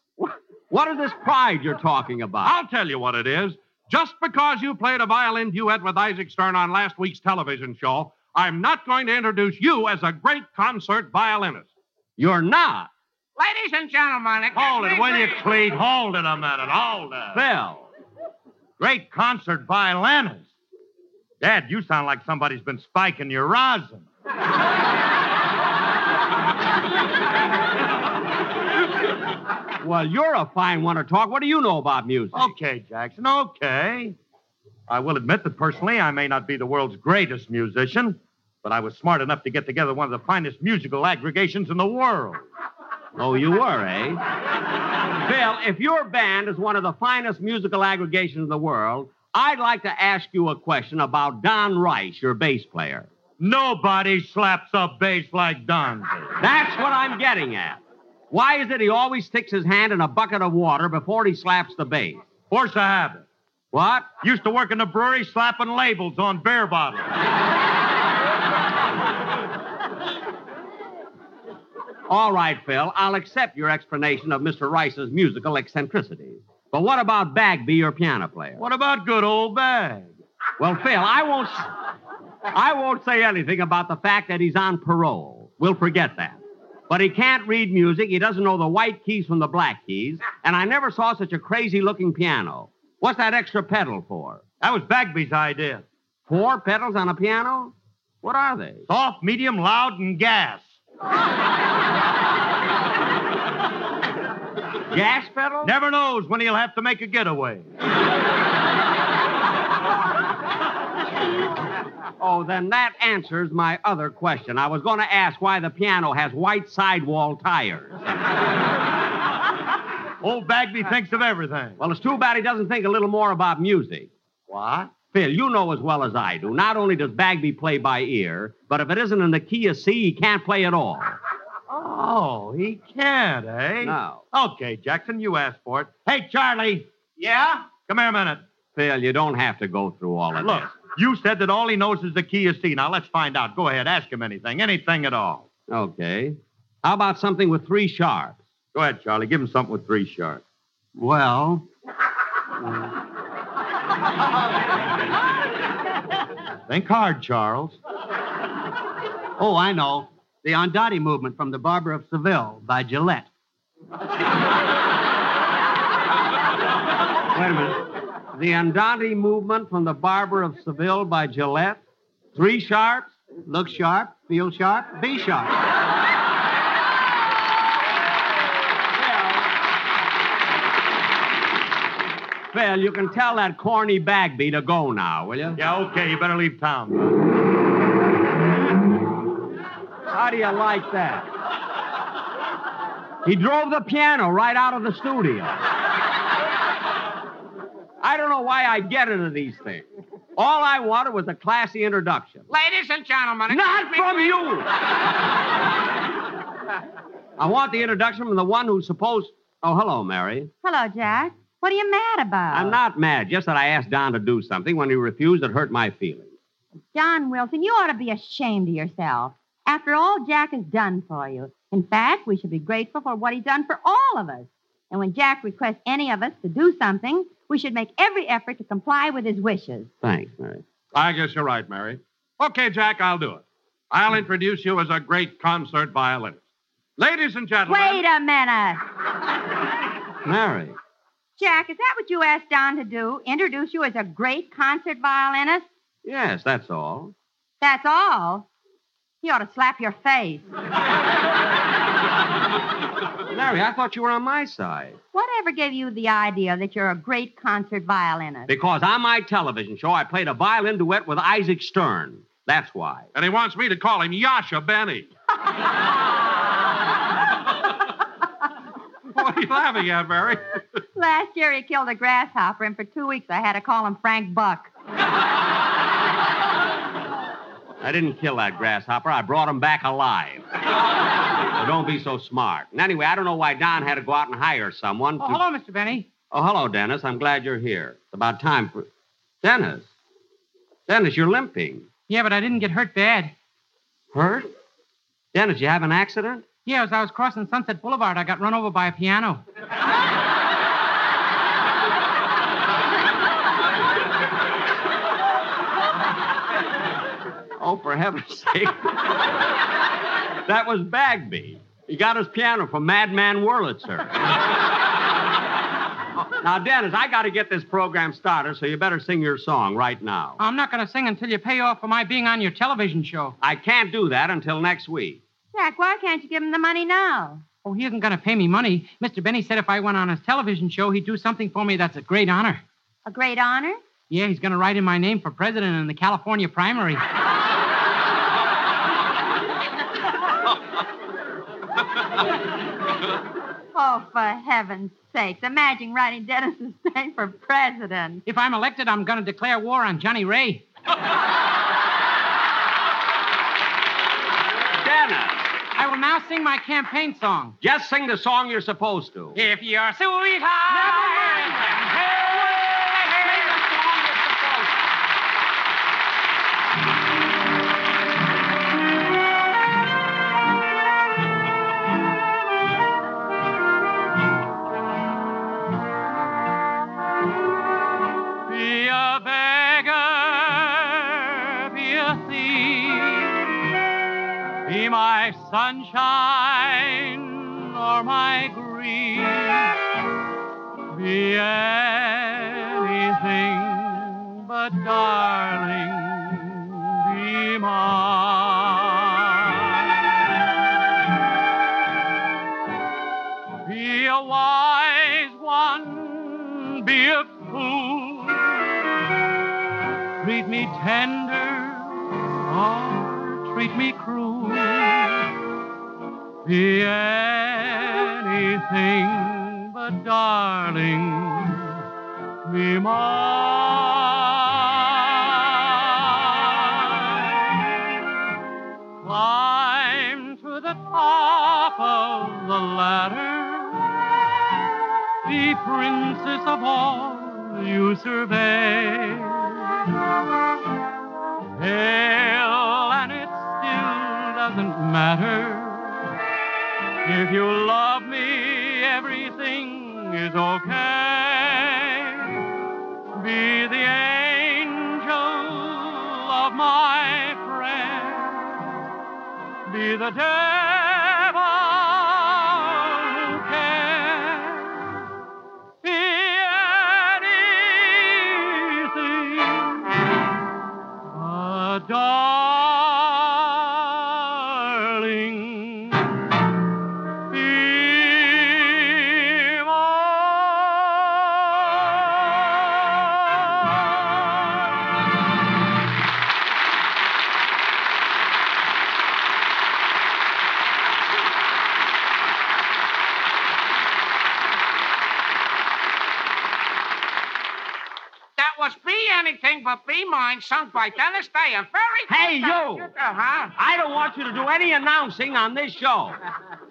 What is this pride you're talking about? I'll tell you what it is. Just because you played a violin duet with Isaac Stern on last week's television show, I'm not going to introduce you as a great concert violinist. You're not. Ladies and gentlemen, it gives Hold me it, will you, great- Clete? Hold it a minute. Hold it. Phil. Great concert violinist. Dad, you sound like somebody's been spiking your rosin. Well, you're a fine one to talk. What do you know about music? Okay, Jackson, okay. I will admit that personally I may not be the world's greatest musician, but I was smart enough to get together one of the finest musical aggregations in the world. Oh, you were, eh? Bill, if your band is one of the finest musical aggregations in the world, I'd like to ask you a question about Don Rice, your bass player. Nobody slaps a bass like Don. That's what I'm getting at. Why is it he always sticks his hand in a bucket of water before he slaps the bass? Force of habit. What? Used to work in the brewery slapping labels on beer bottles. [LAUGHS] All right, Phil, I'll accept your explanation of Mr. Rice's musical eccentricities. But what about Bagby, your piano player? What about good old Bag? Well, Phil, I won't I won't say anything about the fact that he's on parole. We'll forget that. But he can't read music, he doesn't know the white keys from the black keys, and I never saw such a crazy looking piano. What's that extra pedal for? That was Bagby's idea. Four pedals on a piano? What are they? Soft, medium, loud, and gas. Gas pedal? Never knows when he'll have to make a getaway. Oh, then that answers my other question. I was going to ask why the piano has white sidewall tires. Old Bagby thinks of everything. Well, it's too bad he doesn't think a little more about music. What? Phil, you know as well as I do. Not only does Bagby play by ear, but if it isn't in the key of C, he can't play at all. Oh, he can't, eh? No. Okay, Jackson, you asked for it. Hey, Charlie. Yeah? Come here a minute. Phil, you don't have to go through all of this. Look, this. you said that all he knows is the key of C. Now let's find out. Go ahead, ask him anything, anything at all. Okay. How about something with three sharps? Go ahead, Charlie. Give him something with three sharps. Well, Think hard, Charles. Oh, I know. The Andante movement from the Barber of Seville by Gillette. wait a minute. The Andante movement from the Barber of Seville by Gillette? Three sharps? Look sharp, feel sharp, be sharp. Phil, you can tell that corny Bagby to go now, will you? Yeah, okay. You better leave town. How do you like that? He drove the piano right out of the studio. I don't know why I get into these things. All I wanted was a classy introduction. Ladies and gentlemen, Not gives me from you. I want the introduction from the one who's supposed. Oh, hello, Mary. Hello, Jack. What are you mad about? I'm not mad, just that I asked Don to do something. When he refused, it hurt my feelings. Don Wilson, you ought to be ashamed of yourself. After all Jack has done for you. In fact, we should be grateful for what he's done for all of us. And when Jack requests any of us to do something, we should make every effort to comply with his wishes. Thanks, Mary. I guess you're right, Mary. Okay, Jack, I'll do it. I'll introduce you as a great concert violinist. Ladies and gentlemen. Wait a minute. Mary. Jack, is that what you asked Don to do? Introduce you as a great concert violinist? Yes, that's all. That's all? He ought to slap your face. [LAUGHS] Larry, I thought you were on my side. Whatever gave you the idea that you're a great concert violinist? Because on my television show, I played a violin duet with Isaac Stern. That's why. And he wants me to call him Yasha Benny. [LAUGHS] what are you laughing at, Mary? [LAUGHS] Last year he killed a grasshopper, and for two weeks I had to call him Frank Buck. I didn't kill that grasshopper. I brought him back alive. so don't be so smart. And anyway, I don't know why Don had to go out and hire someone. Oh, to- hello, Mr. Benny. Oh, hello, Dennis. I'm glad you're here. It's about time for. Dennis. Dennis, you're limping. Yeah, but I didn't get hurt bad. Hurt? Dennis, you have an accident? Yeah, as I was crossing Sunset Boulevard, I got run over by a piano. Oh, for heaven's [LAUGHS] sake. that was Bagby. He got his piano from Madman Wurlitzer. now, Dennis, I got to get this program started, so you better sing your song right now. I'm not going to sing until you pay off for my being on your television show. I can't do that until next week. Jack, why can't you give him the money now? Oh, he isn't going to pay me money. Mr. Benny said if I went on his television show, he'd do something for me that's a great honor. A great honor? Yeah, he's going to write in my name for president in the California primary. [LAUGHS] Oh, for heaven's sakes. Imagine writing Dennis's name for president. If I'm elected, I'm going to declare war on Johnnie Ray. [LAUGHS] Dennis! I will now sing my campaign song. Just sing the song you're supposed to. If you're sweetheart. Sunshine or my grief, be anything but darling, be mine. Be a wise one, be a fool. Treat me tender or treat me cruel. Be anything but darling, be mine. Climb to the top of the ladder. Be princess of all you survey. Hell, and it still doesn't matter. If you love me, everything is okay. Be the angel of my friend. Be the devil who cares. Be anything but darling. Be Mine, sung by Dennis Day. And very Hey, you! Uh-huh. I don't want you to do any announcing on this show. [LAUGHS]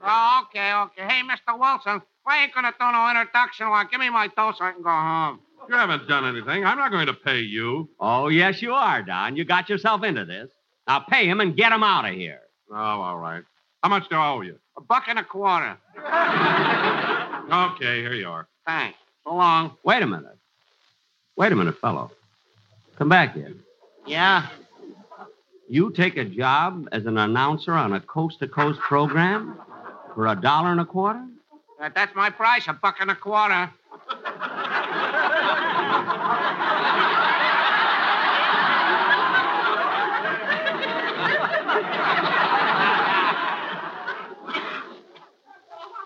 Oh, okay, okay. Hey, Mr. Wilson, I ain't gonna do no introduction. Well, give me my dough so I can go home. You haven't done anything. I'm not going to pay you. Oh, yes, you are, Don. You got yourself into this. Now pay him and get him out of here. Oh, all right. How much do I owe you? A buck and a quarter. [LAUGHS] Okay, here you are. Thanks. So long. Wait a minute. Wait a minute, fellow. Come back here. Yeah? You take a job as an announcer on a coast to coast program for a dollar and a quarter? Uh, that's my price, a buck and a quarter.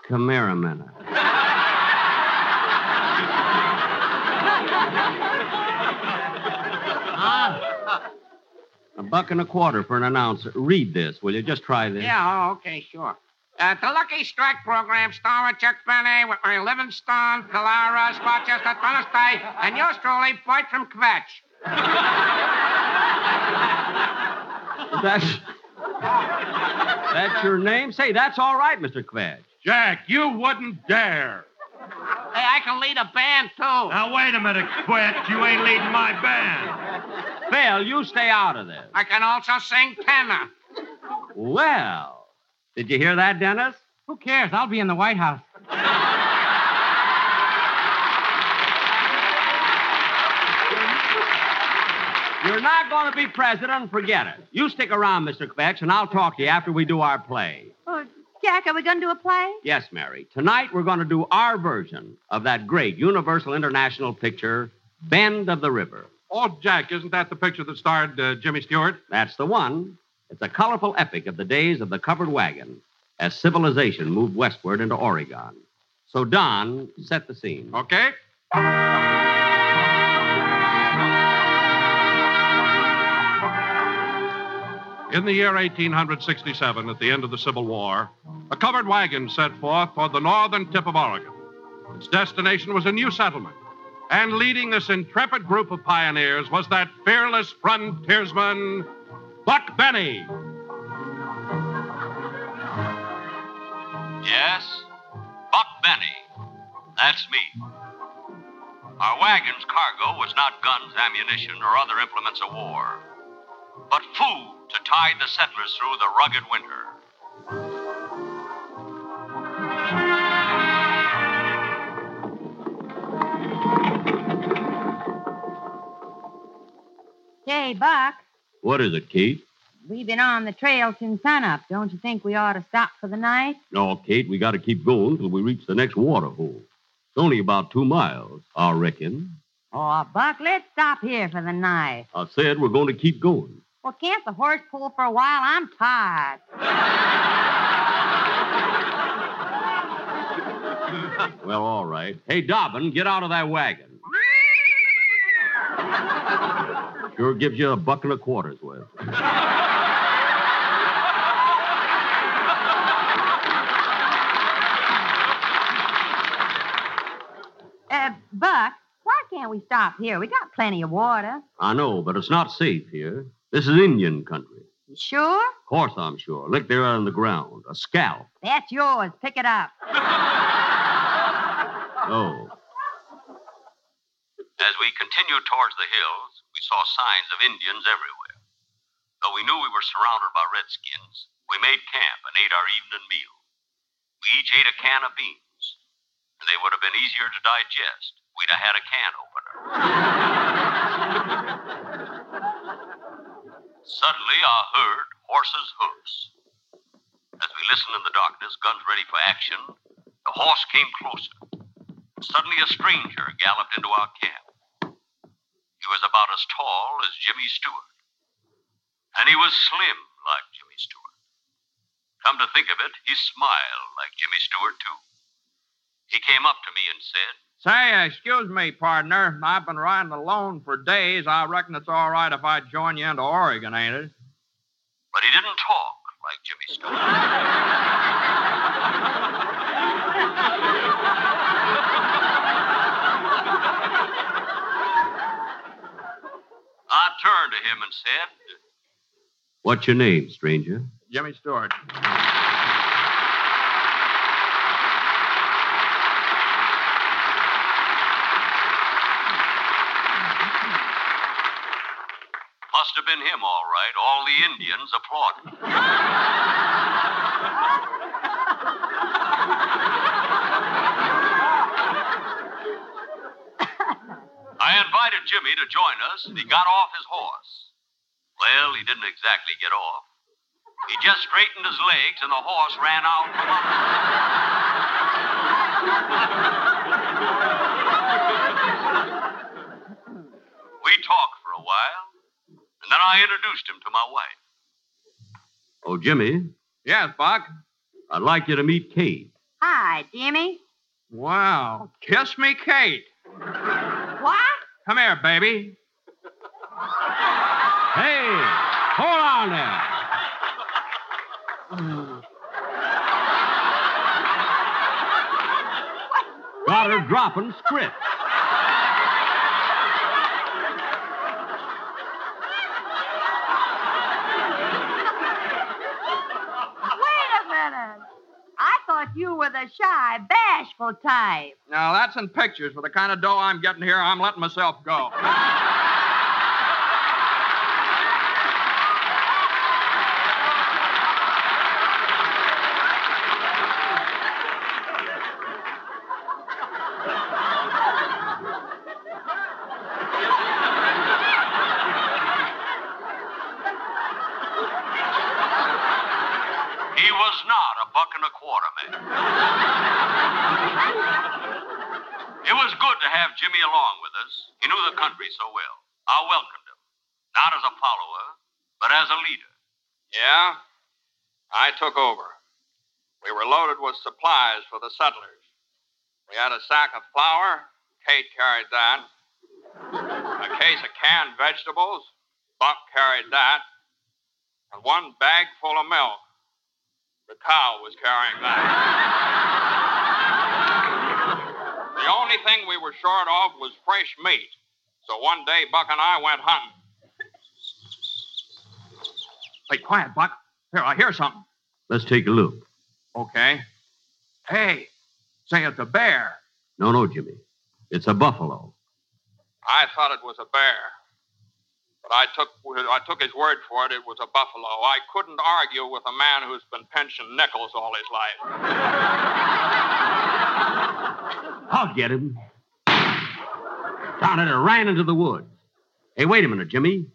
Come here a minute. [LAUGHS] A buck and a quarter for an ounce. Read this, will you? Just try this. Yeah, oh, okay, sure. Uh, the Lucky Strike program starring Chuck Benny with Ray Livingstone, Calara, Rochester, Thursday, and yours truly, Floyd from Quetch. [LAUGHS] That's that's your name? Say, that's all right, Mr. Quetch. Jack, you wouldn't dare. Hey, I can lead a band, too. Now, wait a minute, Quetch. You ain't leading my band. Phil, you stay out of this. I can also sing tenor. Well, did you hear that, Dennis? Who cares? I'll be in the White House. You're not going to be president. Forget it. You stick around, Mr. Quetch, and I'll talk to you after we do our play. Oh, Jack, are we going to do a play? Yes, Mary. Tonight we're going to do our version of that great Universal International picture, Bend of the River. Oh, Jack, isn't that the picture that starred uh, Jimmy Stewart? That's the one. It's a colorful epic of the days of the covered wagon as civilization moved westward into Oregon. So, Don, set the scene. Okay. In the year 1867, at the end of the Civil War, a covered wagon set forth for the northern tip of Oregon. Its destination was a new settlement, and leading this intrepid group of pioneers was that fearless frontiersman, Buck Benny. Yes, Buck Benny. That's me. Our wagon's cargo was not guns, ammunition, or other implements of war, but food to tide the settlers through the rugged winter. Say, Buck, What is it, Kate? we've been on the trail since sunup. Don't you think we ought to stop for the night? No, Kate, we got to keep going till we reach the next water hole. It's only about two miles, I reckon. Oh, Buck, let's stop here for the night. I said we're going to keep going. Well, can't the horse pull for a while? I'm tired. [LAUGHS] Well, all right. Hey, Dobbin, get out of that wagon. Sure gives you a buck and a quarter's worth. Uh, Buck, why can't we stop here? We got plenty of water. I know, but it's not safe here. This is Indian country. You sure? Of course I'm sure. Look there on the ground. A scalp. That's yours. Pick it up. [LAUGHS] Oh. As we continued towards the hills, we saw signs of Indians everywhere. Though we knew we were surrounded by redskins, we made camp and ate our evening meal. We each ate a can of beans. They would have been easier to digest. We'd have had a can opener. [LAUGHS] Suddenly, I heard horses' hoofs. As we listened in the darkness, guns ready for action, the horse came closer. Suddenly, a stranger galloped into our camp. He was about as tall as Jimmy Stewart. And he was slim like Jimmy Stewart. Come to think of it, he smiled like Jimmy Stewart, too. He came up to me and said, Say, excuse me, partner. I've been riding alone for days. I reckon it's all right if I join you into Oregon, ain't it? but he didn't talk like Jimmy Stewart. I turned to him and said, What's your name, stranger? Jimmy Stewart. Have been him, all right. All the Indians applauded. I invited Jimmy to join us, and he got off his horse. Well, he didn't exactly get off. He just straightened his legs, and the horse ran out from under. we talked for a while, and then I introduced him to my wife. Oh, Jimmy, Yes, Buck. I'd like you to meet Kate. Hi, Jimmy. Wow. Kiss me, Kate. What? Come here, baby. Hey, hold on there. Got her dropping script. Wait a minute. I thought you were the shy, bashful type. Now, that's in pictures. For the kind of dough I'm getting here, I'm letting myself go. [LAUGHS] He was not a buck and a quarter man. it was good to have Jimmy along with us. He knew the country so well. I welcomed him, not as a follower, but as a leader. Yeah? I took over. We were loaded with supplies for the settlers. We had a sack of flour. Kate carried that. A case of canned vegetables. Buck carried that. And one bag full of milk. The cow was carrying that. the only thing we were short of was fresh meat. So one day, Buck and I went hunting. Hey, quiet, Buck. Here, I hear something. Let's take a look. Okay. Hey, say it's a bear. No, no, Jimmy. It's a buffalo. I thought it was a bear. But I took I took his word for it. It was a buffalo. I couldn't argue with a man who's been pinching nickels all his life. [LAUGHS] I'll get him. Down it, it ran into the woods. Hey, wait a minute, Jimmy.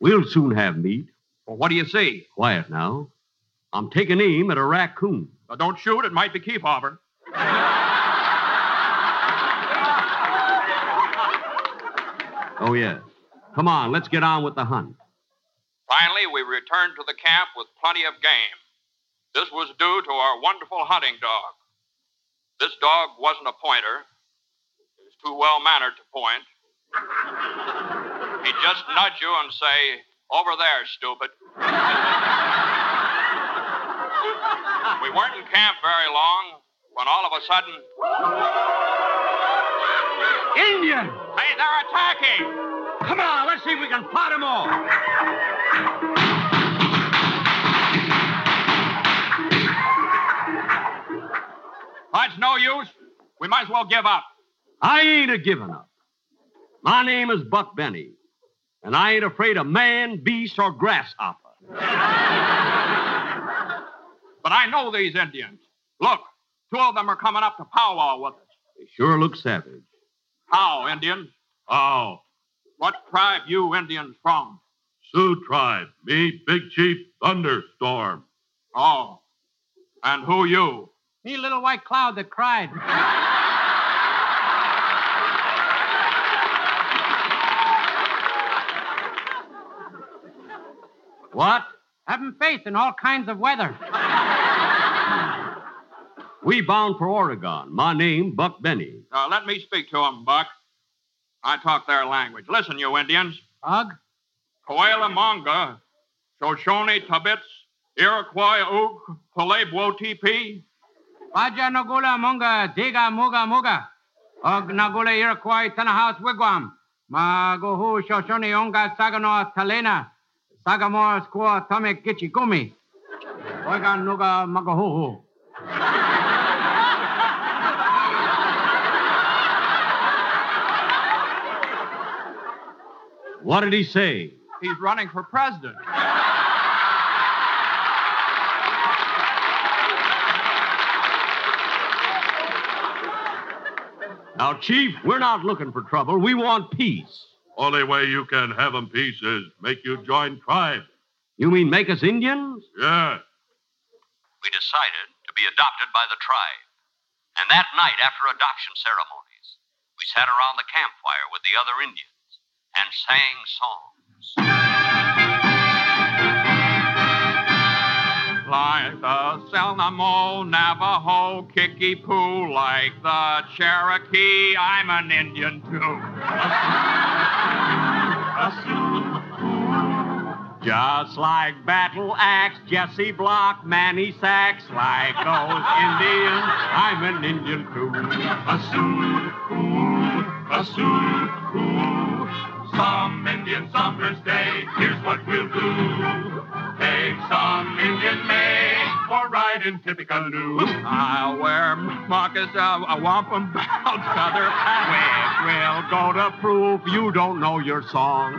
We'll soon have meat. Well, what do you see? Quiet now. I'm taking aim at a raccoon. Now, don't shoot. It might be Kefauver. Oh, yes. Come on, let's get on with the hunt. Finally, we returned to the camp with plenty of game. This was due to our wonderful hunting dog. This dog wasn't a pointer. He was too well mannered to point. He'd just nudge you and say, Over there, stupid. We weren't in camp very long when all of a sudden. Indian! Hey, they're attacking! Come on, let's see if we can pot them all. That's no use. We might as well give up. I ain't a giving up. My name is Buck Benny, and I ain't afraid of man, beast, or grasshopper. But I know these Indians. Look, two of them are coming up to powwow with us. They sure look savage. How, Indians? Oh, What tribe you Indians from? Sioux tribe. Me, Big Chief Thunderstorm. Oh. And who you? Me little white cloud that cried. What? Having faith in all kinds of weather. We bound for Oregon. My name, Buck Benny. Uh, let me speak to them, Buck. I talk their language. Listen, you Indians. Ugh. Coela Monga, Shoshone Tabits, Iroquois Uk, Palebwo TP. Raja Nagula Munga, Diga Muga Muga. Og Nagula Iroquois Tanahaus Wigwam. Magohu Shoshone Onga Sagano Talena. Sagamore Squaw Tome Gichigumi. Oiga Nuga Magahuhu. What did he say? He's running for president. Now, Chief, we're not looking for trouble. We want peace. Only way you can have have 'em peace is make you join tribe. You mean make us Indians? Yeah. We decided to be adopted by the tribe. And that night, after adoption ceremonies, we sat around the campfire with the other Indians and sang songs. like the Seminole, Navajo, Kickapoo, like the Cherokee. I'm an Indian too. Just like Battle Axe, Jesse Block, Manny Sachs, like those Indians, I'm an Indian too. A Sioux, a Sioux, some Indian summer's day. Here's what we'll do. Take some Indian made for riding Tippecanoe. I'll wear moccasins, a wampum belt feather We will go to prove you don't know your song.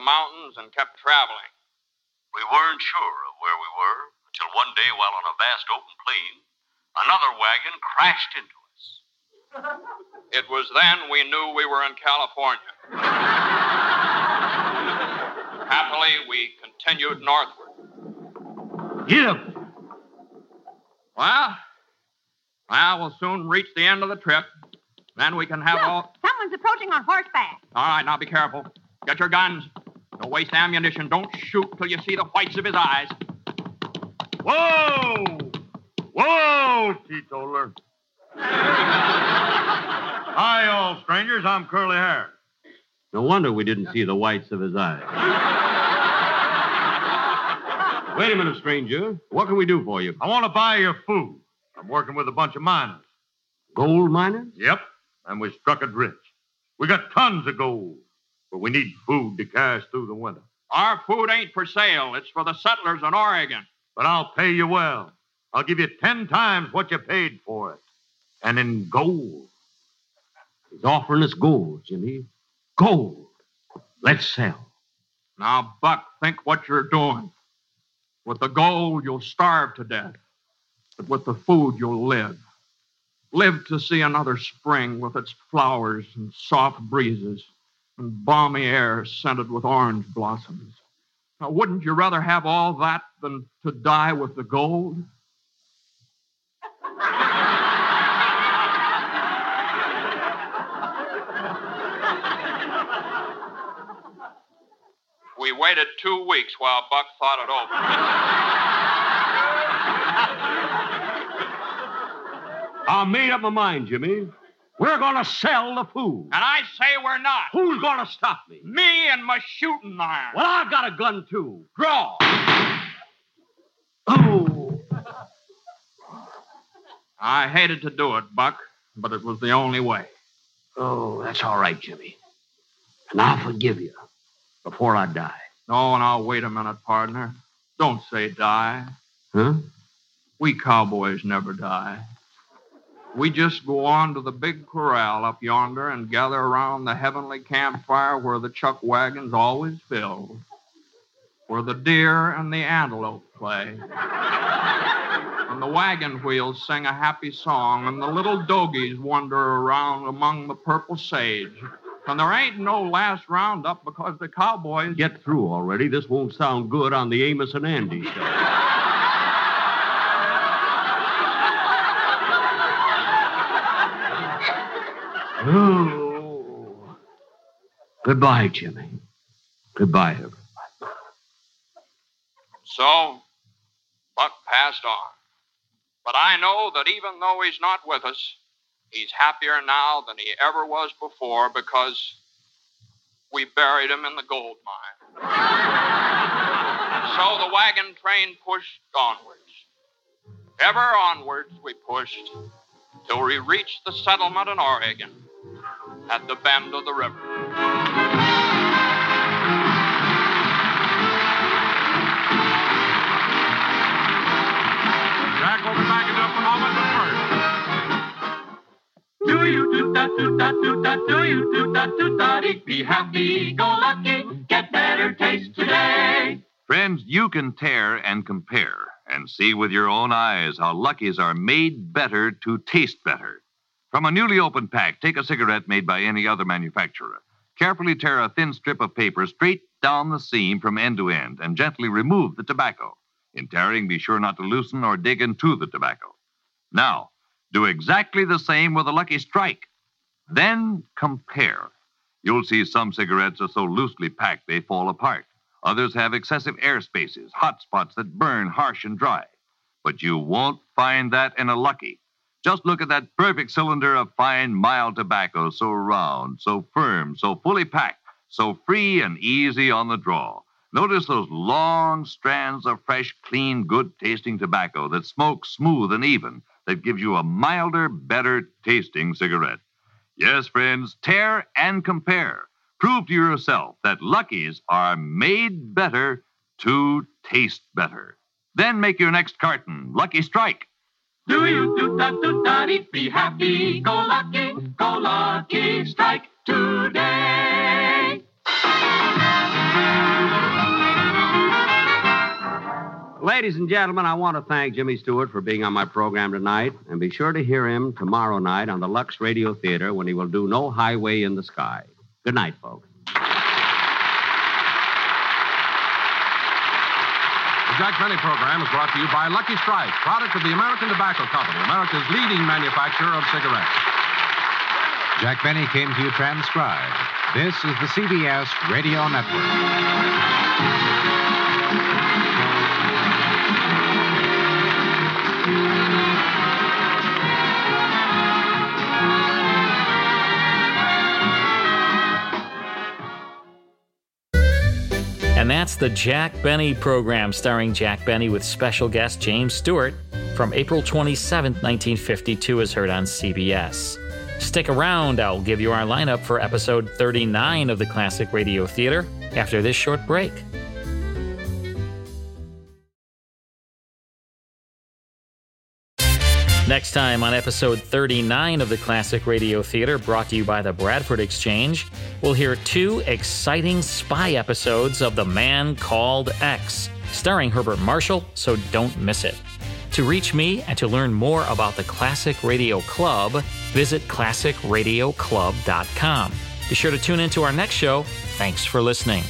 The mountains and kept traveling. We weren't sure of where we were until one day, while on a vast open plain, another wagon crashed into us. [LAUGHS] It was then we knew we were in California. Happily, we continued northward. Yep. Well, well, we'll soon reach the end of the trip. Then we can have Look, all. someone's approaching on horseback. All right, now be careful. Get your guns. Don't waste ammunition. Don't shoot till you see the whites of his eyes. Whoa! Whoa, teetotaler. [LAUGHS] Hi, all strangers. I'm Curly Hair. No wonder we didn't see the whites of his eyes. [LAUGHS] Wait a minute, stranger. What can we do for you? I want to buy your food. I'm working with a bunch of miners. Gold miners? Yep, and we struck it rich. We got tons of gold, but we need food to us through the winter. Our food ain't for sale. It's for the settlers in Oregon. But I'll pay you well. I'll give you ten times what you paid for it. And in gold. He's offering us gold, Jimmy. Gold. Let's sell. Now, Buck, think what you're doing. With the gold, you'll starve to death. But with the food, you'll live. Live to see another spring with its flowers and soft breezes and balmy air scented with orange blossoms. Now, wouldn't you rather have all that than to die with the gold? We waited two weeks while Buck thought it over. I made up my mind, Jimmy. We're going to sell the food. And I say we're not. Who's going to stop me? Me and my shooting iron. Well, I've got a gun, too. Draw. Oh. I hated to do it, Buck, but it was the only way. Oh, that's all right, Jimmy. And I'll forgive you before I die. Oh, now wait a minute, partner. Don't say die. Huh? We cowboys never die. We just go on to the big corral up yonder and gather around the heavenly campfire where the chuck wagon's always filled, where the deer and the antelope play, and the wagon wheels sing a happy song, and the little dogies wander around among the purple sage. And there ain't no last roundup because the cowboys. Get through already. This won't sound good on the Amos and Andy show. Oh. Goodbye, Jimmy. Goodbye, everybody. So, Buck passed on. But I know that even though he's not with us, he's happier now than he ever was before because we buried him in the gold mine. [LAUGHS] so the wagon train pushed onwards. Ever onwards we pushed till we reached the settlement in Oregon at the bend of the river. Jack will be back in just a moment, but first. Do you do da do da do da do you do da do da dee be happy go lucky get better taste today. Friends, you can tear and compare and see with your own eyes how Luckies are made better to taste better. From a newly opened pack, take a cigarette made by any other manufacturer. Carefully tear a thin strip of paper straight down the seam from end to end and gently remove the tobacco. In tearing, be sure not to loosen or dig into the tobacco. Now, do exactly the same with a Lucky Strike. Then compare. You'll see some cigarettes are so loosely packed they fall apart. Others have excessive air spaces, hot spots that burn harsh and dry. But you won't find that in a Lucky. Just look at that perfect cylinder of fine, mild tobacco, so round, so firm, so fully packed, so free and easy on the draw. Notice those long strands of fresh, clean, good tasting tobacco that smoke smooth and even, that gives you a milder, better tasting cigarette. Yes, friends, tear and compare. Prove to yourself that Lucky's are made better to taste better. Then make your next carton Lucky Strike. Do you do da do da dee be happy go lucky go lucky strike today. Ladies and gentlemen, I want to thank Jimmy Stewart for being on my program tonight, and be sure to hear him tomorrow night on the Lux Radio Theater when he will do No Highway in the Sky. Good night, folks. Jack Benny program is brought to you by Lucky Strike, product of the American Tobacco Company, America's leading manufacturer of cigarettes. Jack Benny came to you transcribed. This is the CBS Radio Network. That's the Jack Benny program starring Jack Benny with special guest James Stewart from April 27, 1952, as heard on CBS. Stick around, I'll give you our lineup for episode 39 of the Classic Radio Theater after this short break. Next time on episode 39 of the Classic Radio Theater, brought to you by the Bradford Exchange, we'll hear two exciting spy episodes of The Man Called X, starring Herbert Marshall, so don't miss it. To reach me and to learn more about the Classic Radio Club, visit classicradioclub.com. Be sure to tune into our next show. Thanks for listening.